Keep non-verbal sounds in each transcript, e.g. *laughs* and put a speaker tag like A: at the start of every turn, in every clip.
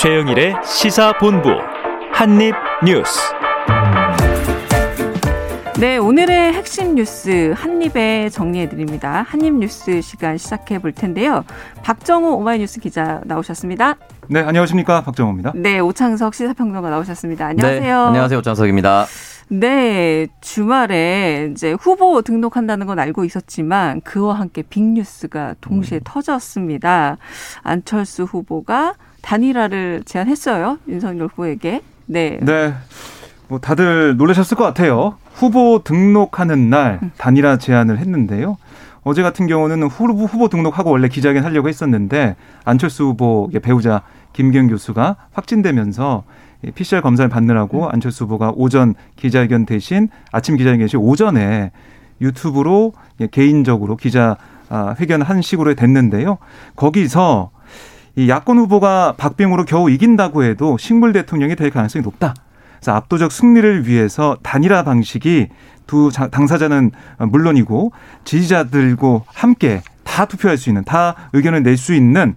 A: 최영일의 시사본부 한입뉴스.
B: 네, 오늘의 핵심 뉴스 한입에 정리해 드립니다. 한입 뉴스 시간 시작해 볼 텐데요. 박정호 오마이뉴스 기자 나오셨습니다.
C: 네, 안녕하십니까 박정호입니다.
B: 네, 오창석 시사평론가 나오셨습니다. 안녕하세요. 네,
D: 안녕하세요, 오창석입니다.
B: 네, 주말에 이제 후보 등록한다는 건 알고 있었지만 그와 함께 빅뉴스가 동시에 음. 터졌습니다. 안철수 후보가 단일화를 제안했어요. 윤석열 후보에게. 네.
C: 네. 뭐 다들 놀라셨을 것 같아요. 후보 등록하는 날 음. 단일화 제안을 했는데요. 어제 같은 경우는 후보, 후보 등록하고 원래 기자회견 하려고 했었는데 안철수 후보의 배우자 김경 교수가 확진되면서 PCR 검사를 받느라고 음. 안철수 후보가 오전 기자회견 대신 아침 기자회견 대신 오전에 유튜브로 개인적으로 기자 아, 회견 한 식으로 됐는데요. 거기서 이 야권 후보가 박빙으로 겨우 이긴다고 해도 식물 대통령이 될 가능성이 높다. 그래서 압도적 승리를 위해서 단일화 방식이 두 당사자는 물론이고 지지자들과 함께 다 투표할 수 있는 다 의견을 낼 수 있는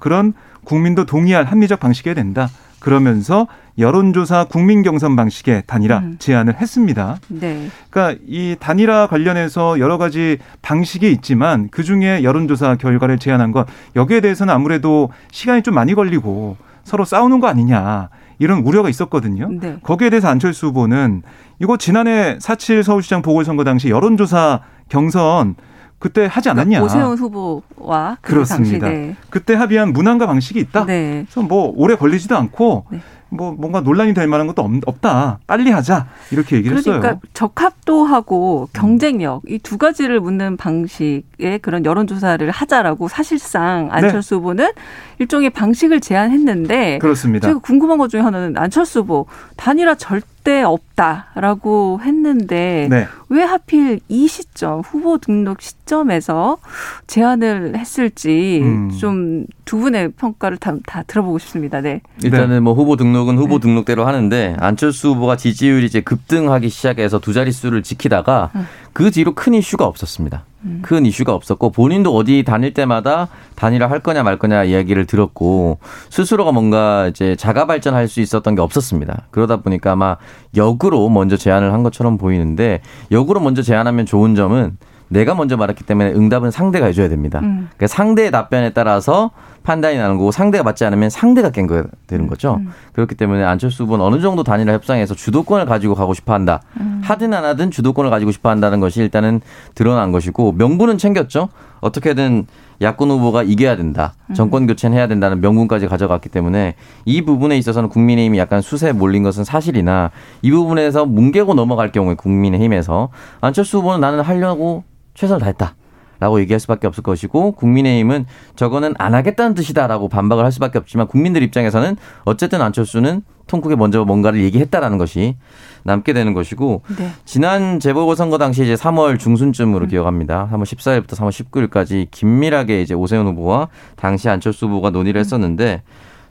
C: 그런 국민도 동의할 합리적 방식이어야 된다. 그러면서 여론조사 국민 경선 방식의 단일화 음. 제안을 했습니다. 네. 그러니까 이 단일화 관련해서 여러 가지 방식이 있지만 그 중에 여론조사 결과를 제안한 것 여기에 대해서는 아무래도 시간이 좀 많이 걸리고 서로 싸우는 거 아니냐. 이런 우려가 있었거든요. 네. 거기에 대해서 안철수 후보는 이거 지난해 4.7 서울시장 보궐선거 당시 여론조사 경선 그때 하지 않았냐.
B: 그러니까 오세훈 후보와
C: 그 그렇습니다. 당시, 네. 그때 합의한 문항과 방식이 있다. 네. 그래서 뭐 오래 걸리지도 않고 네. 뭐 뭔가 논란이 될 만한 것도 없 다. 빨리 하자. 이렇게 얘기를
B: 그러니까
C: 했어요.
B: 그러니까 적합도하고 경쟁력 이 두 가지를 묻는 방식의 그런 여론 조사를 하자라고 사실상 안철수 네. 후보는 일종의 방식을 제안했는데
C: 그렇습니다.
B: 제가 궁금한 것 중에 하나는 안철수 후보 단일화 절대 절대 없다라고 했는데 네. 왜 하필 이 시점 후보 등록 시점에서 제안을 했을지 음. 좀두 분의 평가를 다, 다, 들어보고 싶습니다. 네.
D: 일단은 뭐 후보 등록 은 후보 네. 등록대로 하는데 안철수 후보가 지지율이 이제 급등하기 시작해서 두 자릿수를 지키다가 음. 그 뒤로 큰 이슈가 없었습니다. 음. 큰 이슈가 없었고 본인도 어디 다닐 때마다 단일화 할 거냐 말 거냐 이야기를 들었고 스스로가 뭔가 이제 자가 발전할 수 있었던 게 없었습니다. 그러다 보니까 아마 역으로 먼저 제안을 한 것처럼 보이는데 역으로 먼저 제안하면 좋은 점은 내가 먼저 말했기 때문에 응답은 상대가 해줘야 됩니다. 음. 그러니까 상대의 답변에 따라서 판단이 나는 거고 상대가 맞지 않으면 상대가 깬 거 되는 거죠. 음. 그렇기 때문에 안철수 후보는 어느 정도 단일화 협상에서 주도권을 가지고 가고 싶어 한다. 음. 하든 안 하든 주도권을 가지고 싶어 한다는 것이 일단은 드러난 것이고 명분은 챙겼죠. 어떻게든 야권 후보가 이겨야 된다. 음. 정권 교체는 해야 된다는 명분까지 가져갔기 때문에 이 부분에 있어서는 국민의힘이 약간 수세에 몰린 것은 사실이나 이 부분에서 뭉개고 넘어갈 경우에 국민의힘에서 안철수 후보는 나는 하려고 최선을 다했다. 라고 얘기할 수밖에 없을 것이고 국민의힘은 저거는 안 하겠다는 뜻이다라고 반박을 할 수밖에 없지만 국민들 입장에서는 어쨌든 안철수는 통국에 먼저 뭔가를 얘기했다라는 것이 남게 되는 것이고 네. 지난 재보궐선거 당시 이제 3월 중순쯤으로 음. 기억합니다. 3월 14일부터 3월 19일까지 긴밀하게 이제 오세훈 후보와 당시 안철수 후보가 논의를 음. 했었는데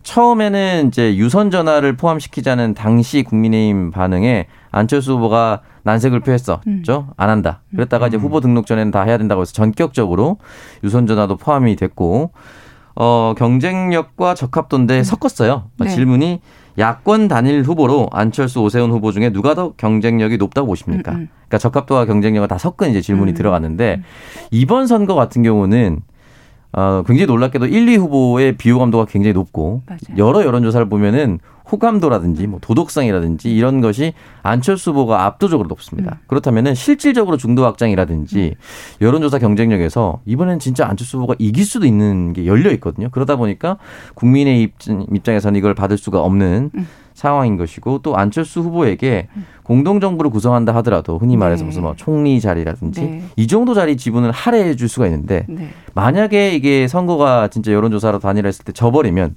D: 처음에는 이제 유선 전화를 포함시키자는 당시 국민의힘 반응에 안철수 후보가 난색을 표했었죠. 음. 안 한다. 그랬다가 이제 음. 후보 등록 전에는 다 해야 된다고 해서 전격적으로 유선 전화도 포함이 됐고 어 경쟁력과 적합도인데 음. 섞었어요. 네. 질문이 야권 단일 후보로 안철수 오세훈 후보 중에 누가 더 경쟁력이 높다고 보십니까? 음, 음. 그러니까 적합도와 경쟁력을 다 섞은 이제 질문이 음. 들어갔는데 이번 선거 같은 경우는 어, 굉장히 놀랍게도 1, 2 후보의 비호 감도가 굉장히 높고 맞아요. 여러 여론조사를 보면은 호감도라든지 뭐 도덕성이라든지 이런 것이 안철수 후보가 압도적으로 높습니다. 음. 그렇다면은 실질적으로 중도 확장이라든지 음. 여론조사 경쟁력에서 이번엔 진짜 안철수 후보가 이길 수도 있는 게 열려 있거든요. 그러다 보니까 국민의 입장에서는 이걸 받을 수가 없는 음. 상황인 것이고 또 안철수 후보에게 음. 공동정부를 구성한다 하더라도 흔히 말해서 네. 무슨 뭐 총리 자리라든지 네. 이 정도 자리 지분을 할애해 줄 수가 있는데 네. 만약에 이게 선거가 진짜 여론조사로 단일화했을 때 져버리면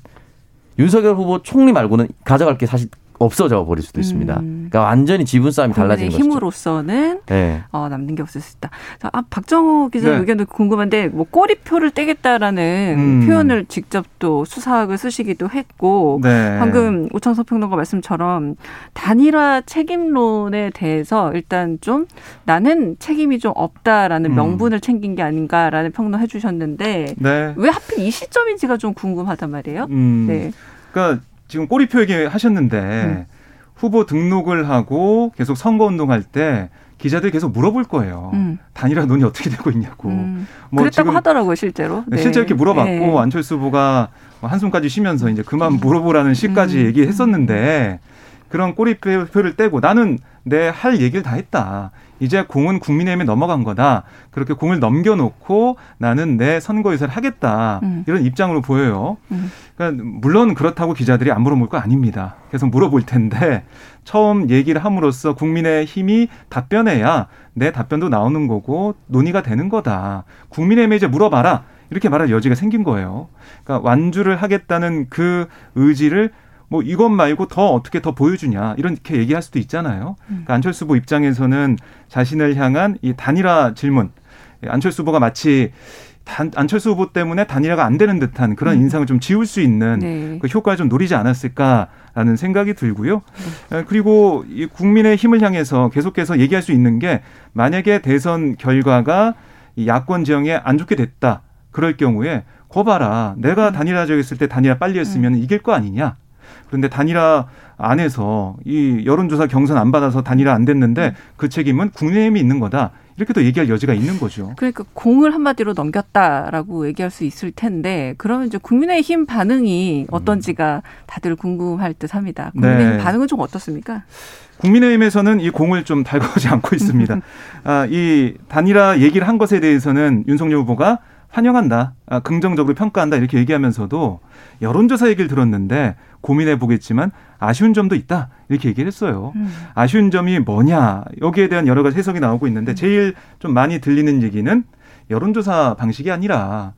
D: 윤석열 후보 총리 말고는 가져갈 게 사실 없어져 버릴 수도 있습니다. 음. 그러니까 완전히 지분 싸움이 달라지는
B: 거죠. 힘으로서는 네. 어, 남는 게 없을 수 있다. 자, 아, 박정호 기자 네. 의견도 궁금한데 뭐 꼬리표를 떼겠다라는 음. 표현을 직접 또 수사학을 쓰시기도 했고 네. 방금 오창석 평론가 말씀처럼 단일화 책임론에 대해서 일단 좀 나는 책임이 좀 없다라는 음. 명분을 챙긴 게 아닌가라는 평론 해 주셨는데 네. 왜 하필 이 시점인지가 좀 궁금하단 말이에요. 음.
C: 네. 그러니까 지금 꼬리표 얘기 하셨는데 음. 후보 등록을 하고 계속 선거 운동할 때 기자들이 계속 물어볼 거예요. 음. 단일화 논의 어떻게 되고 있냐고. 음.
B: 뭐 그랬다고 하더라고요, 실제로.
C: 네. 실제 이렇게 물어봤고 네. 안철수 후보가 한숨까지 쉬면서 이제 그만 물어보라는 시까지 음. 얘기했었는데 그런 꼬리표를 떼고 나는 내 할 얘기를 다 했다. 이제 공은 국민의힘에 넘어간 거다. 그렇게 공을 넘겨놓고 나는 내 선거 유세를 하겠다. 음. 이런 입장으로 보여요. 음. 그러니까 물론 그렇다고 기자들이 안 물어볼 거 아닙니다. 계속 물어볼 텐데 처음 얘기를 함으로써 국민의힘이 답변해야 내 답변도 나오는 거고 논의가 되는 거다. 국민의힘에 이제 물어봐라. 이렇게 말할 여지가 생긴 거예요. 그러니까 완주를 하겠다는 그 의지를 뭐 이것 말고 더 어떻게 더 보여주냐 이렇게 얘기할 수도 있잖아요. 음. 그러니까 안철수 후보 입장에서는 자신을 향한 이 단일화 질문, 안철수 후보가 마치 단, 안철수 후보 때문에 단일화가 안 되는 듯한 그런 음. 인상을 좀 지울 수 있는 네. 그 효과를 좀 노리지 않았을까라는 생각이 들고요. 네. 그리고 이 국민의 힘을 향해서 계속해서 얘기할 수 있는 게 만약에 대선 결과가 이 야권 지형에 안 좋게 됐다. 그럴 경우에 거 봐라. 내가 음. 단일화 적 했을 때 단일화 빨리 했으면 음. 이길 거 아니냐. 그런데 단일화 안에서 이 여론조사 경선 안 받아서 단일화 안 됐는데 음. 그 책임은 국민의힘이 있는 거다. 이렇게도 얘기할 여지가 있는 거죠.
B: 그러니까 공을 한마디로 넘겼다라고 얘기할 수 있을 텐데 그러면 이제 국민의힘 반응이 어떤지가 다들 궁금할 듯합니다. 국민의힘 네. 반응은 좀 어떻습니까?
C: 국민의힘에서는 이 공을 좀 달궈오지 않고 있습니다. *laughs* 아, 이 단일화 얘기를 한 것에 대해서는 윤석열 후보가 환영한다, 아, 긍정적으로 평가한다 이렇게 얘기하면서도 여론조사 얘기를 들었는데 고민해 보겠지만 아쉬운 점도 있다 이렇게 얘기를 했어요. 음. 아쉬운 점이 뭐냐 여기에 대한 여러 가지 해석이 나오고 있는데 음. 제일 좀 많이 들리는 얘기는 여론조사 방식이 아니라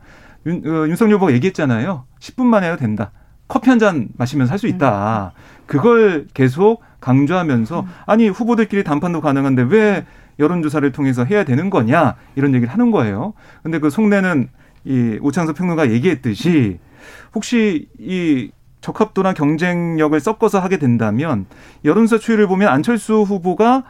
C: 윤, 어, 윤석열 후보가 얘기했잖아요. 10분 만에 해도 된다. 커피 한 잔 마시면서 할 수 있다. 음. 그걸 계속 강조하면서 음. 아니 후보들끼리 담판도 가능한데 왜 여론조사를 통해서 해야 되는 거냐 이런 얘기를 하는 거예요. 근데 그 속내는 이 오창석 평론가 얘기했듯이 혹시 이 적합도나 경쟁력을 섞어서 하게 된다면 여론조사 추이를 보면 안철수 후보가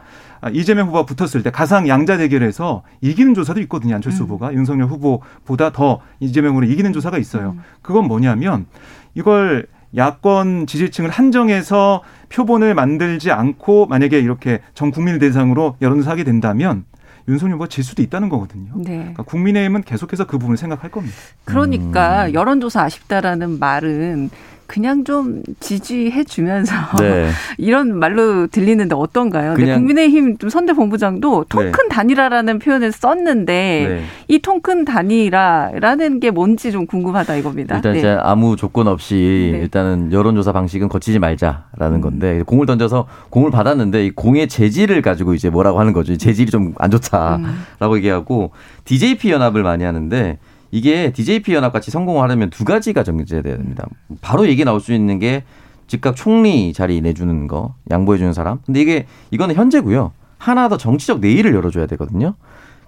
C: 이재명 후보가 붙었을 때 가상 양자 대결에서 이기는 조사도 있거든요. 안철수 음. 후보가 윤석열 후보보다 더 이재명으로 이기는 조사가 있어요. 음. 그건 뭐냐면 이걸 야권 지지층을 한정해서 표본을 만들지 않고 만약에 이렇게 전 국민을 대상으로 여론조사 하게 된다면 윤석열 후보가 질 수도 있다는 거거든요. 네. 그러니까 국민의힘은 계속해서 그 부분을 생각할 겁니다.
B: 그러니까 음. 여론조사 아쉽다라는 말은 그냥 좀 지지해 주면서 네. *laughs* 이런 말로 들리는데 어떤가요? 근데 국민의힘 선대 본부장도 통큰 네. 단일화라는 표현을 썼는데 네. 이 통큰 단일화라는 게 뭔지 좀 궁금하다 이겁니다.
D: 일단 네. 아무 조건 없이 네. 일단은 여론조사 방식은 거치지 말자라는 음. 건데 공을 던져서 공을 받았는데 이 공의 재질을 가지고 이제 뭐라고 하는 거죠. 재질이 좀 안 좋다라고 음. 얘기하고 DJP 연합을 많이 하는데 이게 DJP 연합 같이 성공을 하려면 두 가지가 정해져야 됩니다. 바로 얘기 나올 수 있는 게 즉각 총리 자리 내주는 거 양보해 주는 사람. 근데 이게 이거는 현재고요. 하나 더 정치적 내일을 열어줘야 되거든요.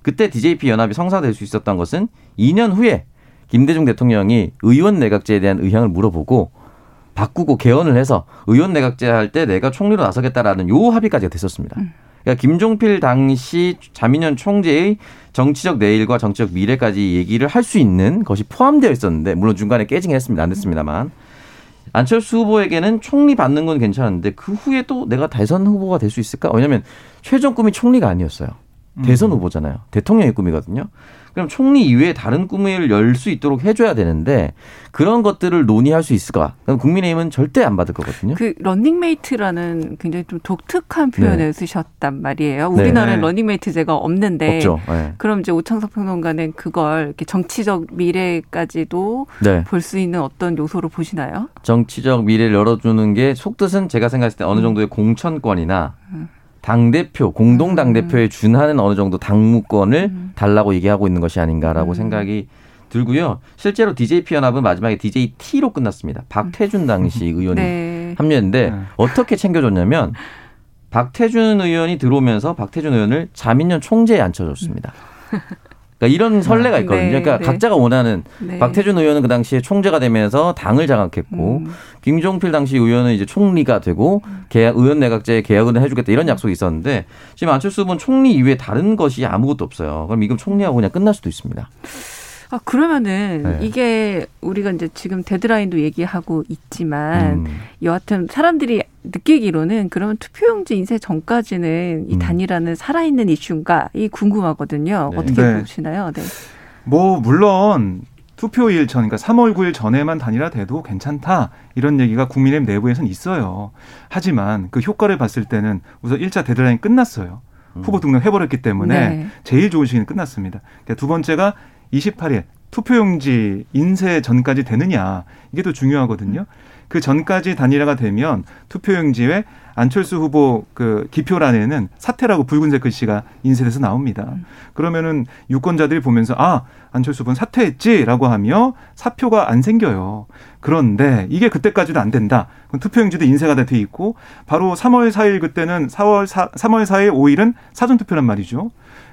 D: 그때 DJP 연합이 성사될 수 있었던 것은 2년 후에 김대중 대통령이 의원 내각제에 대한 의향을 물어보고 바꾸고 개헌을 해서 의원 내각제 할 때 내가 총리로 나서겠다라는 요 합의까지가 됐었습니다. 음. 그러니까 김종필 당시 자민련 총재의 정치적 내일과 정치적 미래까지 얘기를 할 수 있는 것이 포함되어 있었는데 물론 중간에 깨지긴 했습니다. 안 됐습니다만. 안철수 후보에게는 총리 받는 건 괜찮은데 그 후에 또 내가 대선 후보가 될 수 있을까? 왜냐하면 최종 꿈이 총리가 아니었어요. 대선 음. 후보잖아요. 대통령이 꿈이거든요. 그럼 총리 이외에 다른 꿈을 열 수 있도록 해줘야 되는데 그런 것들을 논의할 수 있을까? 그럼 국민의힘은 절대 안 받을 거거든요.
B: 그 런닝메이트라는 굉장히 좀 독특한 표현을 네. 쓰셨단 말이에요. 우리나라는 네. 런닝메이트제가 없는데 없죠. 네. 그럼 이제 오창석 평론가는 그걸 이렇게 정치적 미래까지도 네. 볼수 있는 어떤 요소로 보시나요?
D: 정치적 미래를 열어주는 게 속뜻은 제가 생각했을 때 어느 음. 정도의 공천권이나 음. 당대표, 공동 당대표에 음. 준하는 어느 정도 당무권을 음. 달라고 얘기하고 있는 것이 아닌가라고 음. 생각이 들고요. 실제로 DJP 연합은 마지막에 DJT로 끝났습니다. 박태준 당시 *laughs* 의원이 네. 합류했는데 네. 어떻게 챙겨줬냐면 박태준 의원이 들어오면서 박태준 의원을 자민련 총재에 앉혀줬습니다. *laughs* 그러니까 이런 선례가 네, 있거든요. 그러니까 네. 각자가 원하는 네. 박태준 의원은 그 당시에 총재가 되면서 당을 장악했고 음. 김종필 당시 의원은 이제 총리가 되고 계약 의원 내각제 계약은 해주겠다 이런 약속이 있었는데 지금 안철수 후보는 총리 이외에 다른 것이 아무것도 없어요. 그럼 이건 총리하고 그냥 끝날 수도 있습니다.
B: 아 그러면은 네. 이게 우리가 이제 지금 데드라인도 얘기하고 있지만 음. 여하튼 사람들이 느끼기로는 그러면 투표용지 인쇄 전까지는 이 음. 단일화는 살아있는 이슈인가 이 궁금하거든요. 네. 어떻게 네. 보시나요? 네.
C: 뭐 물론 투표일 전, 그러니까 3월 9일 전에만 단일화돼도 괜찮다 이런 얘기가 국민의힘 내부에서는 있어요. 하지만 그 효과를 봤을 때는 우선 1차 데드라인 끝났어요. 음. 후보 등록 해버렸기 때문에 네. 제일 좋은 시기는 끝났습니다. 그러니까 두 번째가 28일 투표용지 인쇄 전까지 되느냐 이게 더 중요하거든요. 그 전까지 단일화가 되면 투표용지에 안철수 후보 그 기표란에는 사퇴라고 붉은색 글씨가 인쇄돼서 나옵니다. 음. 그러면은 유권자들이 보면서 아 안철수 후보는 사퇴했지라고 하며 사표가 안 생겨요. 그런데 이게 그때까지도 안 된다. 그럼 투표용지도 인쇄가 돼 있고 바로 3월 4일 그때는 4월 4, 3월 4일 5일은 사전 투표란 말이죠.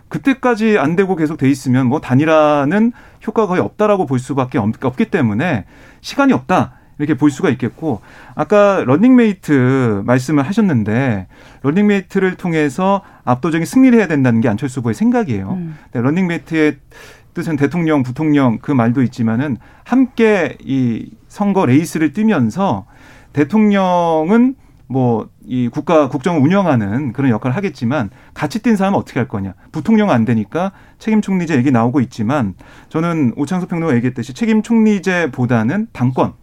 C: 그때까지 안 되고 계속 돼 있으면 뭐 단일화는 효과가 거의 없다라고 볼 수밖에 없기 때문에 시간이 없다. 이렇게 볼 수가 있겠고 아까 런닝메이트 말씀을 하셨는데 런닝메이트를 통해서 압도적인 승리를 해야 된다는 게 안철수 후보의 생각이에요. 음. 런닝메이트의 뜻은 대통령, 부통령 그 말도 있지만은 함께 이 선거 레이스를 뛰면서 대통령은 뭐 이 국가 국정을 운영하는 그런 역할을 하겠지만 같이 뛴 사람은 어떻게 할 거냐. 부통령 안 되니까 책임 총리제 얘기 나오고 있지만 저는 오창석 평론가 얘기했듯이 책임 총리제보다는 당권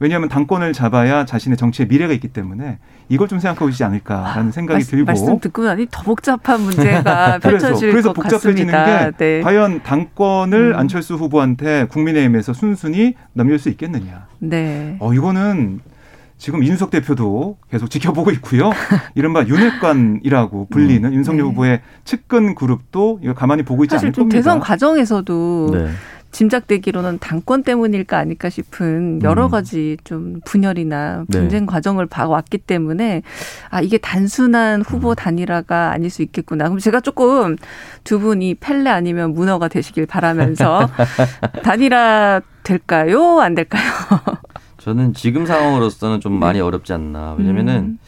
C: 왜냐하면 당권을 잡아야 자신의 정치의 미래가 있기 때문에 이걸 좀 생각하고 있지 않을까라는 아, 생각이
B: 말씀,
C: 들고
B: 말씀 듣고 나니 더 복잡한 문제가 *laughs* 펼쳐질
C: 그래서, 그래서
B: 것
C: 복잡해지는
B: 같습니다.
C: 게 네. 과연 당권을 음. 안철수 후보한테 국민의힘에서 순순히 넘길 수 있겠느냐.
B: 네.
C: 어 이거는 지금 이준석 대표도 계속 지켜보고 있고요. *laughs* 이른바 윤핵관이라고 불리는 음. 윤석열 네. 후보의 측근 그룹도 이거 가만히 보고 있지 않을 겁니다.
B: 대선 과정에서도 네. 짐작되기로는 당권 때문일까 아닐까 싶은 여러 음. 가지 좀 분열이나 네. 분쟁 네. 과정을 봐왔기 때문에 아 이게 단순한 후보 음. 단일화가 아닐 수 있겠구나. 그럼 제가 조금 두 분이 펠레 아니면 문어가 되시길 바라면서 *laughs* 단일화 될까요? 안 될까요? *laughs*
D: 저는 지금 상황으로서는 좀 많이 네. 어렵지 않나. 왜냐면은 음.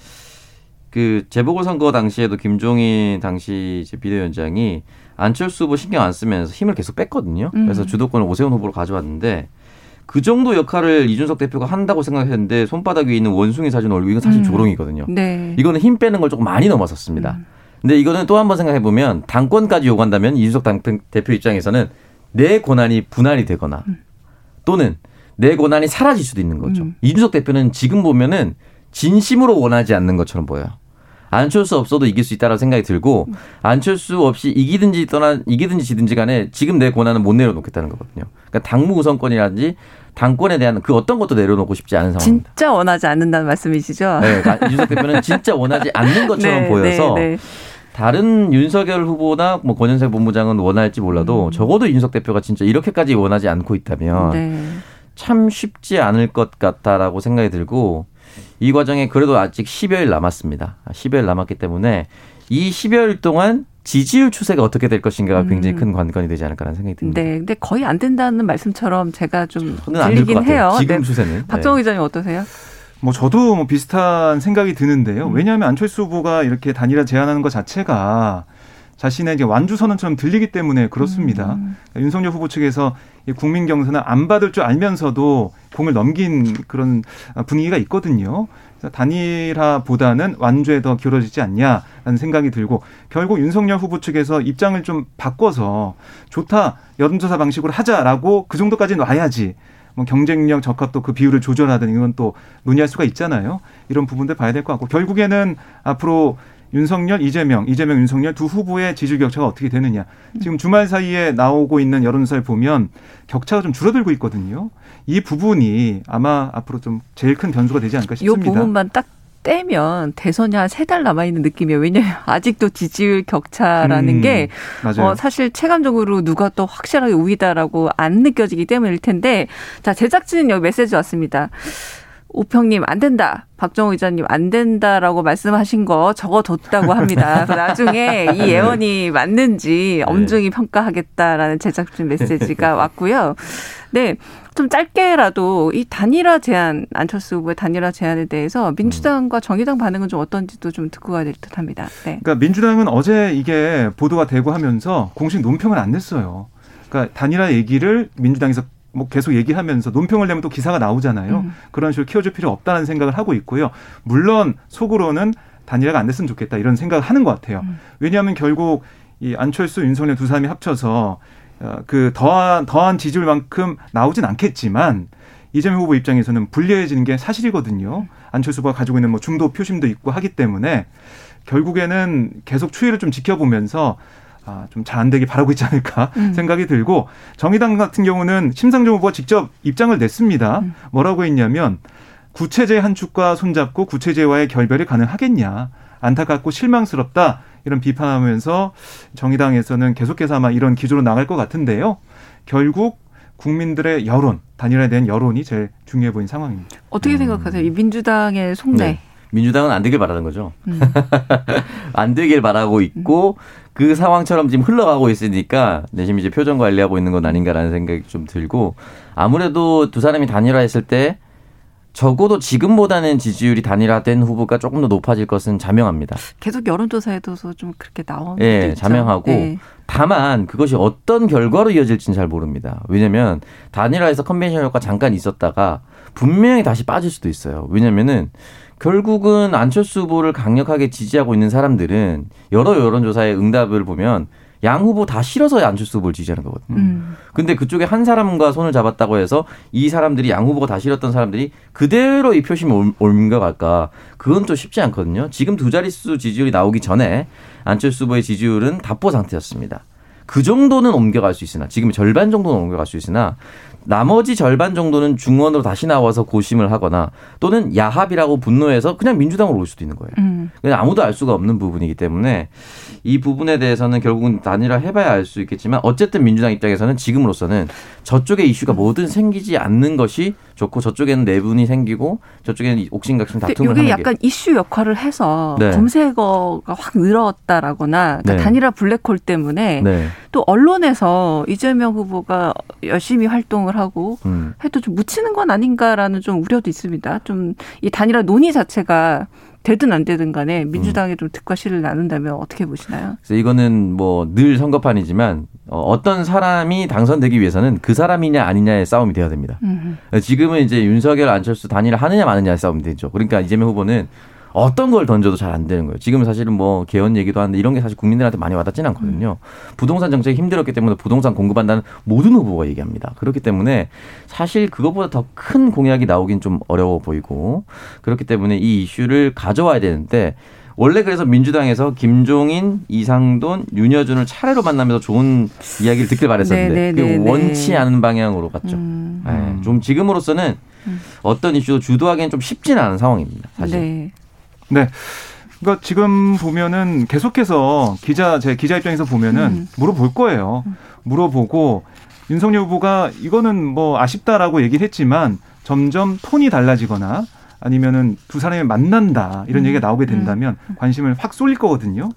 D: 그 재보궐선거 당시에도 김종인 당시 비대위원장이 안철수 후보 신경 안 쓰면서 힘을 계속 뺐거든요. 음. 그래서 주도권을 오세훈 후보로 가져왔는데 그 정도 역할을 이준석 대표가 한다고 생각했는데 손바닥 위에 있는 원숭이 사진 얼굴 이건 사실 음. 조롱이거든요. 네. 이거는 힘 빼는 걸 조금 많이 넘어섰습니다. 음. 근데 이거는 또 한 번 생각해 보면 당권까지 요구한다면 이준석 당, 대표 입장에서는 내 권한이 분할이 되거나 음. 또는 내 권한이 사라질 수도 있는 거죠. 음. 이준석 대표는 지금 보면은 진심으로 원하지 않는 것처럼 보여요. 안철수 없어도 이길 수 있다라는 생각이 들고 안철수 없이 이기든지 떠난 이기든지 지든지 간에 지금 내 권한은 못 내려놓겠다는 거거든요. 그러니까 당무 우선권이라든지 당권에 대한 그 어떤 것도 내려놓고 싶지 않은 상황입니다.
B: 진짜 원하지 않는다는 말씀이시죠?
D: 네, 그러니까 이준석 대표는 진짜 원하지 않는 것처럼 네, 보여서 네, 네. 다른 윤석열 후보나 뭐 권현세 본부장은 원할지 몰라도 음. 적어도 이준석 대표가 진짜 이렇게까지 원하지 않고 있다면 네. 참 쉽지 않을 것 같다라고 생각이 들고 이 과정에 그래도 아직 10여일 남았습니다. 10여일 남았기 때문에 이 10여일 동안 지지율 추세가 어떻게 될 것인가가 음. 굉장히 큰 관건이 되지 않을까라는 생각이 듭니다.
B: 네, 근데 거의 안 된다는 말씀처럼 제가 좀 들리긴 해요.
D: 지금 네. 추세는.
B: 박정우 네. 기자님 어떠세요?
C: 뭐 저도 뭐 비슷한 생각이 드는데요. 음. 왜냐하면 안철수 후보가 이렇게 단일화 제안하는 것 자체가 자신의 이제 완주 선언처럼 들리기 때문에 그렇습니다. 음. 윤석열 후보 측에서 국민 경선을 안 받을 줄 알면서도 공을 넘긴 그런 분위기가 있거든요. 단일화보다는 완주에 더 기울어지지 않냐라는 생각이 들고 결국 윤석열 후보 측에서 입장을 좀 바꿔서 좋다 여론조사 방식으로 하자라고 그 정도까지는 와야지 뭐 경쟁력 적합도 그 비율을 조절하든 이건 또 논의할 수가 있잖아요. 이런 부분들 봐야 될 것 같고 결국에는 앞으로 윤석열, 이재명, 이재명, 윤석열 두 후보의 지지율 격차가 어떻게 되느냐. 지금 주말 사이에 나오고 있는 여론조사를 보면 격차가 좀 줄어들고 있거든요. 이 부분이 아마 앞으로 좀 제일 큰 변수가 되지 않을까 싶습니다.
B: 이 부분만 딱 떼면 대선이 한 세 달 남아 있는 느낌이에요. 왜냐하면 *laughs* 아직도 지지율 격차라는 음, 게 어, 사실 체감적으로 누가 또 확실하게 우위다라고 안 느껴지기 때문일 텐데 자 제작진은 여기 메시지 왔습니다. 오평님 안 된다. 박정우 기자님 안 된다라고 말씀하신 거 적어뒀다고 합니다. 나중에 이 예언이 맞는지 엄중히 평가하겠다라는 제작진 메시지가 *laughs* 왔고요. 네. 좀 짧게라도 이 단일화 제안 안철수 후보의 단일화 제안에 대해서 민주당과 정의당 반응은 좀 어떤지도 좀 듣고 가야 될 듯합니다.
C: 네. 그러니까 민주당은 어제 이게 보도가 되고 하면서 공식 논평을 안 냈어요. 그러니까 단일화 얘기를 민주당에서 뭐 계속 얘기하면서 논평을 내면 또 기사가 나오잖아요. 음. 그런 식으로 키워줄 필요 없다는 생각을 하고 있고요. 물론 속으로는 단일화가 안 됐으면 좋겠다 이런 생각을 하는 것 같아요. 음. 왜냐하면 결국 이 안철수, 윤석열 두 사람이 합쳐서 어, 그 더한 더한 지지율만큼 나오진 않겠지만 이재명 후보 입장에서는 불리해지는 게 사실이거든요. 안철수 후보가 가지고 있는 뭐 중도 표심도 있고 하기 때문에 결국에는 계속 추이를 좀 지켜보면서 아, 좀 잘 안 되길 바라고 있지 않을까 음. 생각이 들고 정의당 같은 경우는 심상정 후보가 직접 입장을 냈습니다. 음. 뭐라고 했냐면 구체제 한 축과 손잡고 구체제와의 결별이 가능하겠냐. 안타깝고 실망스럽다. 이런 비판하면서 정의당에서는 계속해서 아마 이런 기조로 나갈 것 같은데요. 결국 국민들의 여론, 단일화에 대한 여론이 제일 중요해 보이는 상황입니다.
B: 어떻게 생각하세요? 이 민주당의 속내. 네.
D: 민주당은 안 되길 바라는 거죠. 음. *laughs* 안 되길 바라고 있고 그 상황처럼 지금 흘러가고 있으니까 내심 이제 표정 관리하고 있는 건 아닌가라는 생각이 좀 들고 아무래도 두 사람이 단일화했을 때 적어도 지금보다는 지지율이 단일화된 후보가 조금 더 높아질 것은 자명합니다.
B: 계속 여론조사에도 좀 그렇게 나오는
D: 예, 네, 자명하고 네. 다만 그것이 어떤 결과로 이어질지는 잘 모릅니다. 왜냐하면 단일화에서 컨벤션 효과 잠깐 있었다가 분명히 다시 빠질 수도 있어요. 왜냐면은 결국은 안철수 후보를 강력하게 지지하고 있는 사람들은 여러 여론조사의 응답을 보면 양 후보 다 싫어서 안철수 후보를 지지하는 거거든요. 음. 근데 그쪽에 한 사람과 손을 잡았다고 해서 이 사람들이 양 후보가 다 싫었던 사람들이 그대로 이 표심이 옮겨갈까? 그건 좀 쉽지 않거든요. 지금 두 자릿수 지지율이 나오기 전에 안철수 후보의 지지율은 답보 상태였습니다. 그 정도는 옮겨갈 수 있으나 지금 절반 정도는 옮겨갈 수 있으나 나머지 절반 정도는 중원으로 다시 나와서 고심을 하거나 또는 야합이라고 분노해서 그냥 민주당으로 올 수도 있는 거예요. 음. 그냥 아무도 알 수가 없는 부분이기 때문에 이 부분에 대해서는 결국은 단일화 해봐야 알 수 있겠지만 어쨌든 민주당 입장에서는 지금으로서는 저쪽에 이슈가 뭐든 생기지 않는 것이 좋고 저쪽에는 내분이 생기고 저쪽에는 옥신각신 다툼을
B: 하는 게 이게 약간 이슈 역할을 해서 네. 검색어가 확 늘었다라거나 그러니까 네. 단일화 블랙홀 때문에 네. 또 언론에서 이재명 후보가 열심히 활동을 하고 음. 해도 좀 묻히는 건 아닌가라는 좀 우려도 있습니다. 좀 이 단일화 논의 자체가 되든 안 되든 간에 민주당에 좀 득과 실을 나눈다면 어떻게 보시나요?
D: 그래서 이거는 뭐 늘 선거판이지만 어, 어떤 사람이 당선되기 위해서는 그 사람이냐 아니냐의 싸움이 돼야 됩니다. 음흠. 지금은 이제 윤석열 안철수 단일화 하느냐 마느냐의 싸움이 되죠. 그러니까 이재명 후보는 어떤 걸 던져도 잘 안 되는 거예요. 지금은 사실은 뭐 개헌 얘기도 하는데 이런 게 사실 국민들한테 많이 와닿지는 않거든요. 음. 부동산 정책이 힘들었기 때문에 부동산 공급한다는 모든 후보가 얘기합니다. 그렇기 때문에 사실 그것보다 더 큰 공약이 나오긴 좀 어려워 보이고 그렇기 때문에 이 이슈를 가져와야 되는데 원래 그래서 민주당에서 김종인, 이상돈, 윤여준을 차례로 만나면서 좋은 이야기를 듣길 바랬었는데 네, 네, 그게 네, 원치 않은 방향으로 갔죠. 음. 네, 좀 지금으로서는 음. 어떤 이슈도 주도하기엔 좀 쉽지는 않은 상황입니다. 사실. 네.
C: 네. 그러니까 지금 보면은 계속해서 기자 제 기자 입장에서 보면은 음. 물어볼 거예요. 물어보고 윤석열 후보가 이거는 뭐 아쉽다라고 얘기를 했지만 점점 톤이 달라지거나 아니면은 두 사람이 만난다 이런 음. 얘기가 나오게 된다면 음. 관심을 확 쏠릴 거거든요.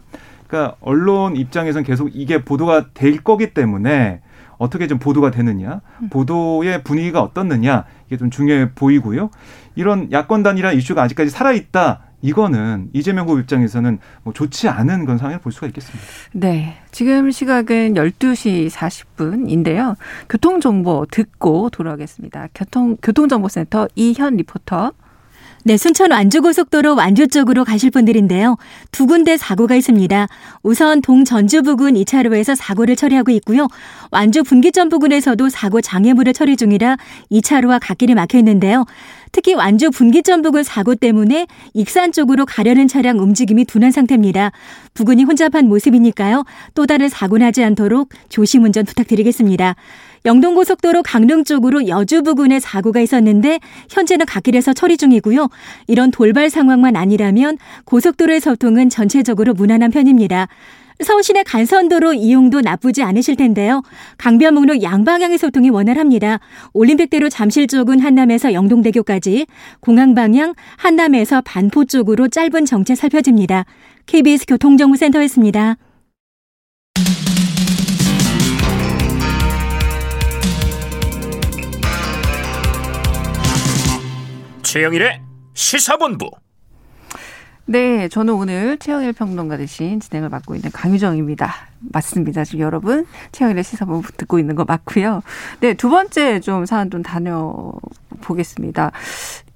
C: 그러니까 언론 입장에선 계속 이게 보도가 될 거기 때문에 어떻게 좀 보도가 되느냐, 음. 보도의 분위기가 어떻느냐 이게 좀 중요해 보이고요. 이런 야권 단일화 이슈가 아직까지 살아 있다. 이거는 이재명 후보 입장에서는 뭐 좋지 않은 그런 상황을 볼 수가 있겠습니다.
B: 네. 지금 시각은 12시 40분인데요. 교통정보 듣고 돌아오겠습니다. 교통, 교통정보센터 이현 리포터.
E: 네, 순천 완주고속도로 완주 쪽으로 가실 분들인데요. 두 군데 사고가 있습니다. 우선 동전주 부근 2차로에서 사고를 처리하고 있고요. 완주 분기점 부근에서도 사고 장애물을 처리 중이라 2차로와 갓길이 막혀 있는데요. 특히 완주 분기점 부근 사고 때문에 익산 쪽으로 가려는 차량 움직임이 둔한 상태입니다. 부근이 혼잡한 모습이니까요. 또 다른 사고 나지 않도록 조심 운전 부탁드리겠습니다. 영동고속도로 강릉 쪽으로 여주 부근에 사고가 있었는데 현재는 갓길에서 처리 중이고요. 이런 돌발 상황만 아니라면 고속도로의 소통은 전체적으로 무난한 편입니다. 서울 시내 간선도로 이용도 나쁘지 않으실 텐데요. 강변북로 양방향의 소통이 원활합니다. 올림픽대로 잠실 쪽은 한남에서 영동대교까지, 공항 방향 한남에서 반포 쪽으로 짧은 정체 살펴집니다. KBS 교통정보센터였습니다.
A: 최영일의 시사본부.
B: 네, 저는 오늘 최영일 평론가 대신 진행을 맡고 있는 강유정입니다. 맞습니다. 지금 여러분 최영일의 시사본부 듣고 있는 거 맞고요. 네, 두 번째 좀 사안 좀 다녀보겠습니다.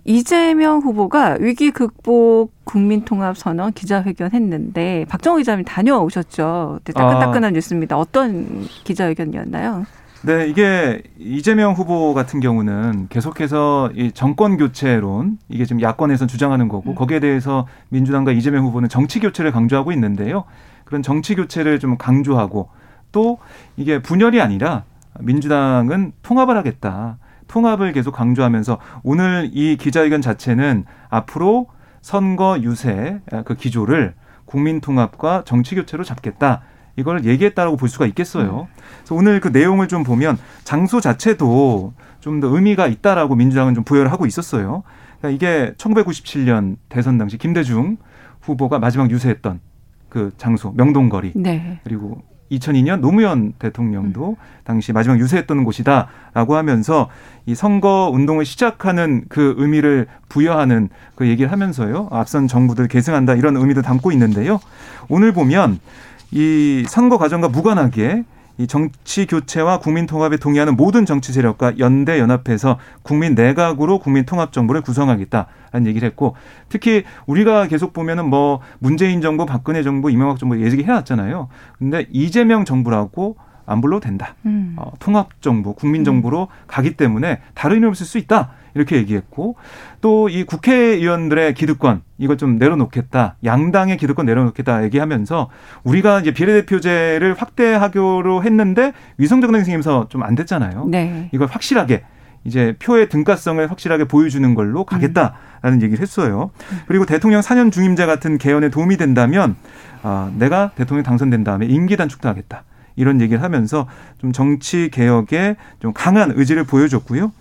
B: 이재명 후보가 위기 극복 국민통합 선언 기자회견 했는데 박정호 기자님 다녀오셨죠. 네, 따끈따끈한 아. 뉴스입니다. 어떤 기자회견이었나요?
C: 네, 이게 이재명 후보 같은 경우는 계속해서 이 정권 교체론 이게 지금 야권에서 주장하는 거고 음. 거기에 대해서 민주당과 이재명 후보는 정치 교체를 강조하고 있는데요. 그런 정치 교체를 좀 강조하고 또 이게 분열이 아니라 민주당은 통합을 하겠다. 통합을 계속 강조하면서 오늘 이 기자회견 자체는 앞으로 선거 유세 그 기조를 국민 통합과 정치 교체로 잡겠다. 이걸 얘기했다라고 볼 수가 있겠어요. 음. 그래서 오늘 그 내용을 좀 보면 장소 자체도 좀 더 의미가 있다라고 민주당은 좀 부여를 하고 있었어요. 그러니까 이게 1997년 대선 당시 김대중 후보가 마지막 유세했던 그 장소 명동거리 네. 그리고 2002년 노무현 대통령도 음. 당시 마지막 유세했던 곳이다라고 하면서 이 선거 운동을 시작하는 그 의미를 부여하는 그 얘기를 하면서요. 앞선 정부들 계승한다 이런 의미도 담고 있는데요. 오늘 보면 이 선거 과정과 무관하게 이 정치 교체와 국민 통합에 동의하는 모든 정치 세력과 연대 연합해서 국민 내각으로 국민 통합 정부를 구성하겠다라는 얘기를 했고 특히 우리가 계속 보면은 뭐 문재인 정부, 박근혜 정부, 이명박 정부 얘기해 놨잖아요. 근데 이재명 정부라고 안 불러도 된다. 음. 어, 통합 정부, 국민 정부로 음. 가기 때문에 다른 이름을 쓸수 있다. 이렇게 얘기했고 또 이 국회의원들의 기득권 이거 좀 내려놓겠다. 양당의 기득권 내려놓겠다 얘기하면서 우리가 이제 비례대표제를 확대하기로 했는데 위성정 선생님서 좀 안 됐잖아요. 네. 이걸 확실하게 이제 표의 등가성을 확실하게 보여주는 걸로 가겠다라는 음. 얘기를 했어요. 그리고 대통령 4년 중임제 같은 개헌에 도움이 된다면 아, 내가 대통령 당선된 다음에 임기 단축도 하겠다. 이런 얘기를 하면서 좀 정치 개혁에 좀 강한 의지를 보여줬고요.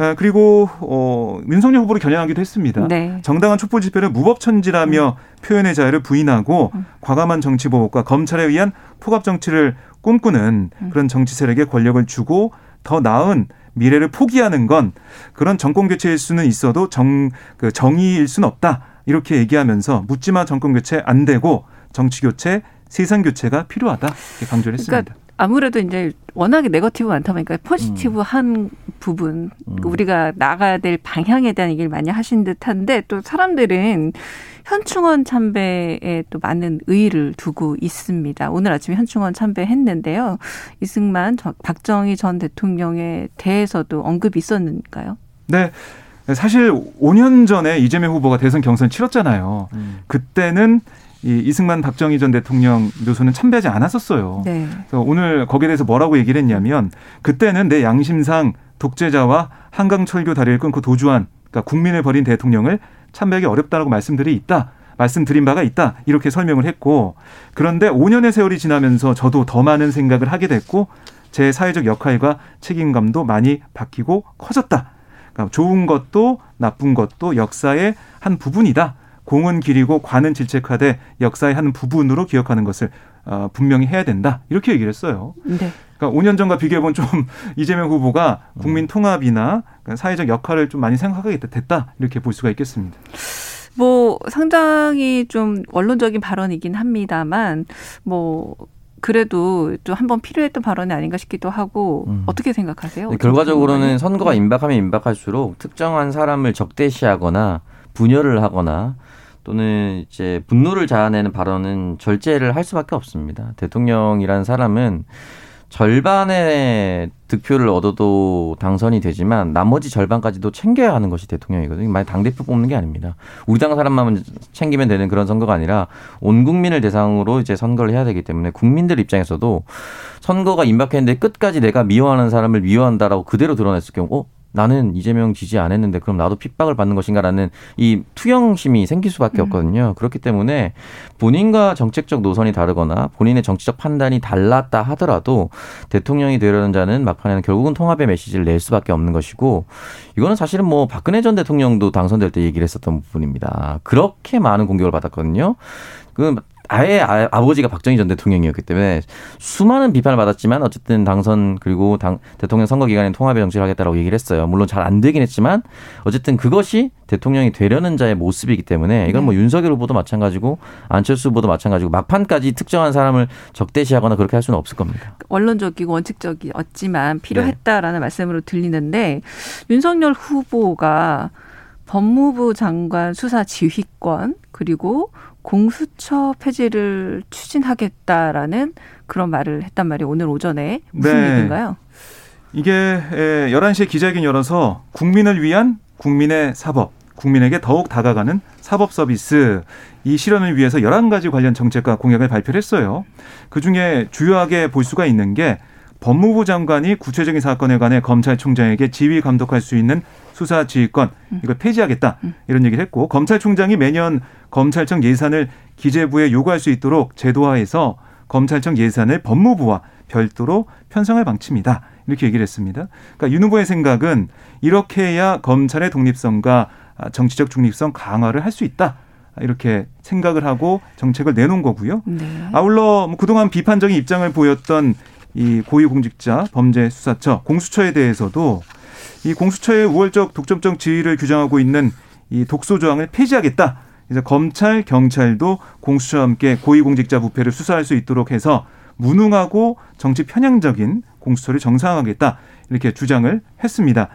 C: 아, 그리고 어 윤석열 후보를 겨냥하기도 했습니다. 네. 정당한 촛불 집회를 무법천지라며 음. 표현의 자유를 부인하고 음. 과감한 정치 보복과 검찰에 의한 포갑 정치를 꿈꾸는 음. 그런 정치 세력에 권력을 주고 더 나은 미래를 포기하는 건 그런 정권 교체일 수는 있어도 정, 그 정의일 수는 없다. 이렇게 얘기하면서 묻지마 정권 교체 안 되고 정치 교체, 세상 교체가 필요하다. 이렇게 강조를 했습니다.
B: 그러니까 아무래도 이제 워낙에 네거티브 많다 보니까 포지티브한 음. 부분 음. 우리가 나가야 될 방향에 대한 얘기를 많이 하신 듯한데 또 사람들은 현충원 참배에 또 많은 의의를 두고 있습니다. 오늘 아침에 현충원 참배했는데요. 이승만 박정희 전 대통령에 대해서도 언급이 있었는가요?
C: 네. 사실 5년 전에 이재명 후보가 대선 경선 치렀잖아요. 음. 그때는 이 이승만 박정희 전 대통령 묘소는 참배하지 않았었어요. 네. 그래서 오늘 거기에 대해서 뭐라고 얘기를 했냐면 그때는 내 양심상 독재자와 한강 철교 다리를 끊고 도주한 그러니까 국민을 버린 대통령을 참배하기 어렵다라고 말씀들이 있다. 말씀드린 바가 있다. 이렇게 설명을 했고 그런데 5년의 세월이 지나면서 저도 더 많은 생각을 하게 됐고 제 사회적 역할과 책임감도 많이 바뀌고 커졌다. 그러니까 좋은 것도 나쁜 것도 역사의 한 부분이다. 공은 길이고 관은 질책하되 역사의 한 부분으로 기억하는 것을 어, 분명히 해야 된다. 이렇게 얘기를 했어요. 네. 그러니까 5년 전과 비교해보면 좀 *laughs* 이재명 후보가 국민 통합이나 사회적 역할을 좀 많이 생각하게 됐다. 이렇게 볼 수가 있겠습니다.
B: 뭐 상당히 좀 원론적인 발언이긴 합니다만 뭐 그래도 좀 한번 필요했던 발언이 아닌가 싶기도 하고 음. 어떻게 생각하세요?
D: 네, 결과적으로는 선거가 임박하면 임박할수록 특정한 사람을 적대시하거나 분열을 하거나 또는 이제 분노를 자아내는 발언은 절제를 할 수밖에 없습니다. 대통령이라는 사람은 절반의 득표를 얻어도 당선이 되지만 나머지 절반까지도 챙겨야 하는 것이 대통령이거든요. 만약 당대표 뽑는 게 아닙니다. 우리 당 사람만 챙기면 되는 그런 선거가 아니라 온 국민을 대상으로 이제 선거를 해야 되기 때문에 국민들 입장에서도 선거가 임박했는데 끝까지 내가 미워하는 사람을 미워한다라고 그대로 드러냈을 경우, 어? 나는 이재명 지지 안 했는데 그럼 나도 핍박을 받는 것인가라는 이 투영심이 생길 수밖에 음. 없거든요. 그렇기 때문에 본인과 정책적 노선이 다르거나 본인의 정치적 판단이 달랐다 하더라도 대통령이 되려는 자는 막판에는 결국은 통합의 메시지를 낼 수밖에 없는 것이고 이거는 사실은 뭐 박근혜 전 대통령도 당선될 때 얘기를 했었던 부분입니다. 그렇게 많은 공격을 받았거든요. 그 아예 아, 버지가 박정희 전 대통령이었기 때문에 수많은 비판을 받았지만 어쨌든 당선 그리고 당, 대통령 선거 기간에 통합의 정치를 하겠다라고 얘기를 했어요. 물론 잘 안 되긴 했지만 어쨌든 그것이 대통령이 되려는 자의 모습이기 때문에 이건 뭐 네. 윤석열 후보도 마찬가지고 안철수 후보도 마찬가지고 막판까지 특정한 사람을 적대시하거나 그렇게 할 수는 없을 겁니다.
B: 원론적이고 원칙적이었지만 필요했다라는 네. 말씀으로 들리는데 윤석열 후보가 법무부 장관 수사 지휘권 그리고 공수처 폐지를 추진하겠다라는 그런 말을 했단 말이 오늘 오전에 무슨 네. 얘기인가요?
C: 이게 11시에 기자회견 열어서 국민을 위한 국민의 사법, 국민에게 더욱 다가가는 사법 서비스 이 실현을 위해서 11가지 관련 정책과 공약을 발표를 했어요. 그중에 주요하게 볼 수가 있는 게 법무부 장관이 구체적인 사건에 관해 검찰총장에게 지휘 감독할 수 있는 수사 지휘권 음. 이걸 폐지하겠다 음. 이런 얘기를 했고 검찰총장이 매년 검찰청 예산을 기재부에 요구할 수 있도록 제도화해서 검찰청 예산을 법무부와 별도로 편성할 방침이다. 이렇게 얘기를 했습니다. 그러니까 윤 후보의 생각은 이렇게 해야 검찰의 독립성과 정치적 중립성 강화를 할 수 있다. 이렇게 생각을 하고 정책을 내놓은 거고요. 네. 아울러 뭐 그동안 비판적인 입장을 보였던 이 고위공직자 범죄수사처 공수처에 대해서도 이 공수처의 우월적 독점적 지위를 규정하고 있는 이 독소 조항을 폐지하겠다. 이제 검찰, 경찰도 공수처와 함께 고위공직자 부패를 수사할 수 있도록 해서 무능하고 정치 편향적인 공수처를 정상화하겠다. 이렇게 주장을 했습니다.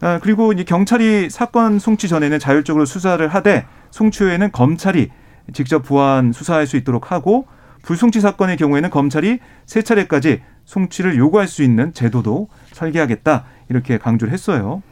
C: 아, 그리고 이제 경찰이 사건 송치 전에는 자율적으로 수사를 하되 송치 후에는 검찰이 직접 부안 수사할 수 있도록 하고 불송치 사건의 경우에는 검찰이 세 차례까지 송치를 요구할 수 있는 제도도 설계하겠다 이렇게 강조를 했어요.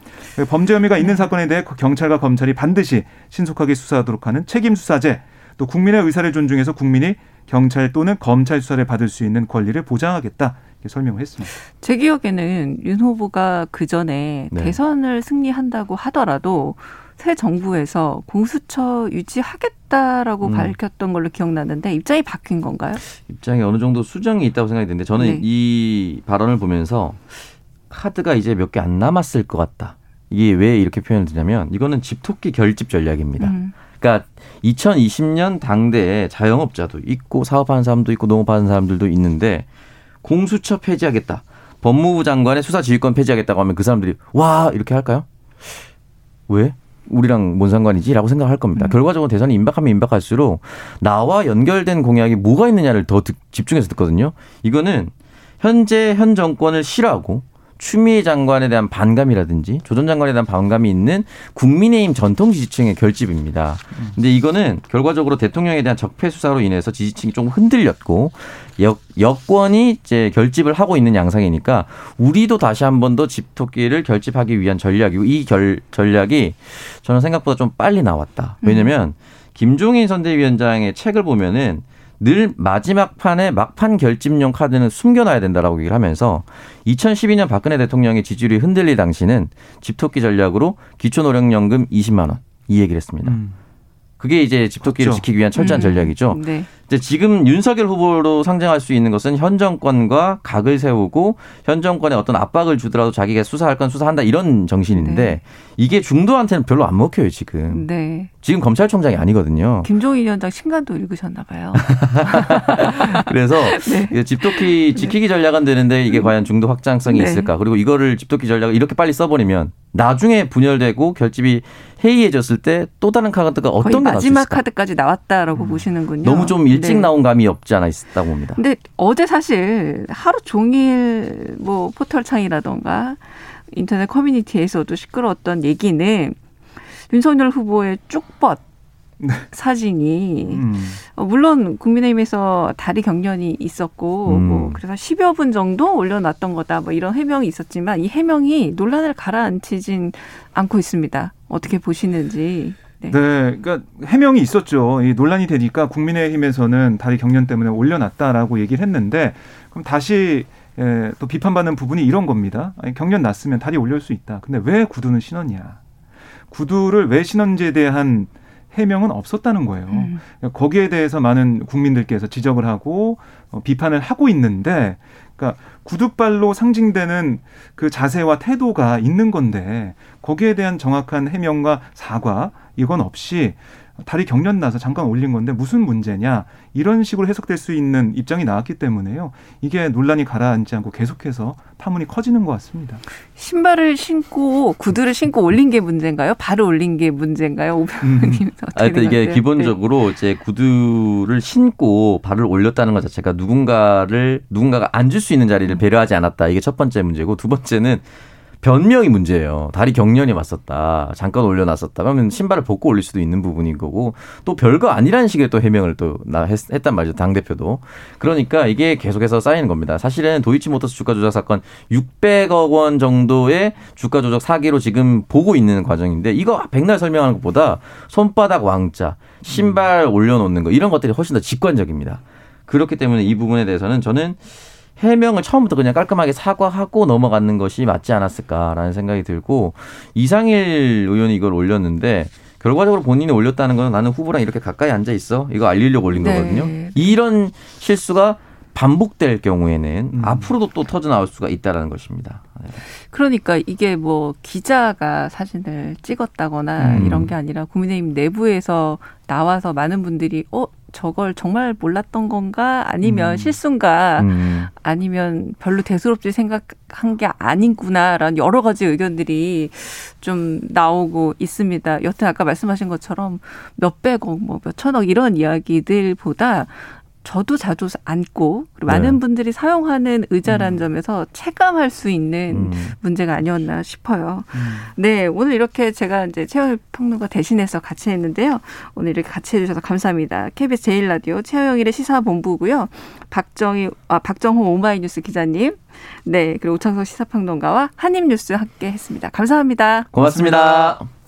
C: 범죄 혐의가 있는 사건에 대해 경찰과 검찰이 반드시 신속하게 수사하도록 하는 책임 수사제 또 국민의 의사를 존중해서 국민이 경찰 또는 검찰 수사를 받을 수 있는 권리를 보장하겠다 이렇게 설명을 했습니다.
B: 제 기억에는 윤 후보가 그 전에 네. 대선을 승리한다고 하더라도 새 정부에서 공수처 유지하겠다라고 음. 밝혔던 걸로 기억나는데 입장이 바뀐 건가요?
D: 입장이 어느 정도 수정이 있다고 생각이 드는데 저는 네. 이 발언을 보면서 카드가 이제 몇 개 안 남았을 것 같다. 이게 왜 이렇게 표현을 드냐면 이거는 집토끼 결집 전략입니다. 음. 그러니까 2020년 당대에 자영업자도 있고 사업하는 사람도 있고 농업하는 사람들도 있는데 공수처 폐지하겠다. 법무부 장관의 수사 지휘권 폐지하겠다고 하면 그 사람들이 와 이렇게 할까요? 왜? 우리랑 뭔 상관이지라고 생각할 겁니다. 음. 결과적으로 대선이 임박하면 임박할수록 나와 연결된 공약이 뭐가 있느냐를 더 집중해서 듣거든요. 이거는 현재 현 정권을 싫어하고 추미애 장관에 대한 반감이라든지 조전 장관에 대한 반감이 있는 국민의힘 전통 지지층의 결집입니다. 근데 이거는 결과적으로 대통령에 대한 적폐 수사로 인해서 지지층이 좀 흔들렸고 여, 여권이 이제 결집을 하고 있는 양상이니까 우리도 다시 한 번 더 집토끼를 결집하기 위한 전략이고 이 결, 전략이 저는 생각보다 좀 빨리 나왔다. 왜냐면 김종인 선대위원장의 책을 보면은 늘 마지막 판에 막판 결집용 카드는 숨겨놔야 된다라고 얘기를 하면서 2012년 박근혜 대통령의 지지율이 흔들리 당시는 집토끼 전략으로 기초노령연금 20만 원 이 얘기를 했습니다. 음. 그게 이제 집토끼를 그렇죠. 지키기 위한 철저한 음. 전략이죠. 네. 이제 지금 윤석열 후보로 상징할 수 있는 것은 현 정권과 각을 세우고 현 정권에 어떤 압박을 주더라도 자기가 수사할 건 수사한다 이런 정신인데 네. 이게 중도한테는 별로 안 먹혀요 지금. 네. 지금 검찰총장이 아니거든요.
B: 김종인 위원장 신간도 읽으셨나 봐요. *laughs*
D: 그래서 네. 집토끼 지키기 전략은 되는데 이게 과연 중도 확장성이 네. 있을까? 그리고 이거를 집토끼 전략을 이렇게 빨리 써버리면 나중에 분열되고 결집이 해이해졌을 때 또 다른 카드가 어떤 게
B: 마지막 카드까지 나왔다라고 음. 보시는군요.
D: 너무 좀 일찍 네. 나온 감이 없지 않아 있다고 봅니다.
B: 근데 어제 사실 하루 종일 뭐 포털 창이라던가 인터넷 커뮤니티에서도 시끄러웠던 얘기는 윤석열 후보의 쭉뻗 네. 사진이 음. 어, 물론 국민의힘에서 다리 경련이 있었고 음. 뭐 그래서 10여 분 정도 올려놨던 거다 뭐 이런 해명이 있었지만 이 해명이 논란을 가라앉히진 않고 있습니다. 어떻게 보시는지.
C: 네. 네, 그러니까 해명이 있었죠. 이 논란이 되니까 국민의힘에서는 다리 경련 때문에 올려놨다라고 얘기를 했는데 그럼 다시 예, 또 비판받는 부분이 이런 겁니다. 아니, 경련 났으면 다리 올릴 수 있다. 근데 왜 구두는 신었냐? 구두를 왜 신었는지에 대한 해명은 없었다는 거예요. 음. 거기에 대해서 많은 국민들께서 지적을 하고 어, 비판을 하고 있는데, 그러니까 구두발로 상징되는 그 자세와 태도가 있는 건데 거기에 대한 정확한 해명과 사과 이건 없이 다리 경련 나서 잠깐 올린 건데 무슨 문제냐 이런 식으로 해석될 수 있는 입장이 나왔기 때문에요. 이게 논란이 가라앉지 않고 계속해서 파문이 커지는 것 같습니다.
B: 신발을 신고 구두를 신고 올린 게 문제인가요? 발을 올린 게 문제인가요? 오병님 음.
D: 아, 일단 이게 기본적으로 네. 이제 구두를 신고 발을 올렸다는 것 자체가 누군가를 누군가가 앉을 수 있는 자리를 배려하지 않았다. 이게 첫 번째 문제고 두 번째는 변명이 문제예요. 다리 경련이 왔었다. 잠깐 올려놨었다. 그러면 신발을 벗고 올릴 수도 있는 부분인 거고 또 별거 아니라는 식의 또 해명을 또 나 했단 말이죠. 당 대표도. 그러니까 이게 계속해서 쌓이는 겁니다. 사실은 도이치모터스 주가 조작 사건 600억 원 정도의 주가 조작 사기로 지금 보고 있는 과정인데 이거 백날 설명하는 것보다 손바닥 왕자, 신발 올려놓는 거 이런 것들이 훨씬 더 직관적입니다. 그렇기 때문에 이 부분에 대해서는 저는 해명을 처음부터 그냥 깔끔하게 사과하고 넘어가는 것이 맞지 않았을까라는 생각이 들고 이상일 의원이 이걸 올렸는데 결과적으로 본인이 올렸다는 건 나는 후보랑 이렇게 가까이 앉아 있어 이거 알리려고 올린 네. 거거든요. 이런 실수가 반복될 경우에는 음. 앞으로도 또 터져 나올 수가 있다라는 것입니다. 네.
B: 그러니까 이게 뭐 기자가 사진을 찍었다거나 음. 이런 게 아니라 국민의힘 내부에서 나와서 많은 분들이 어 저걸 정말 몰랐던 건가 아니면 음. 실수인가 음. 아니면 별로 대수롭지 생각한 게 아닌구나라는 여러 가지 의견들이 좀 나오고 있습니다. 여튼 아까 말씀하신 것처럼 몇백억 뭐 몇천억 이런 이야기들보다 저도 자주 앉고 그리고 네. 많은 분들이 사용하는 의자라는 음. 점에서 체감할 수 있는 음. 문제가 아니었나 싶어요. 음. 네, 오늘 이렇게 제가 이제 최영 평론가 대신해서 같이 했는데요. 오늘 이렇게 같이 해주셔서 감사합니다. KBS 제일 라디오 최영일의 시사본부고요. 박정희, 아, 박정호 오마이뉴스 기자님, 네, 그리고 오창석 시사평론가와 한입뉴스 함께 했습니다. 감사합니다.
D: 고맙습니다. 고맙습니다.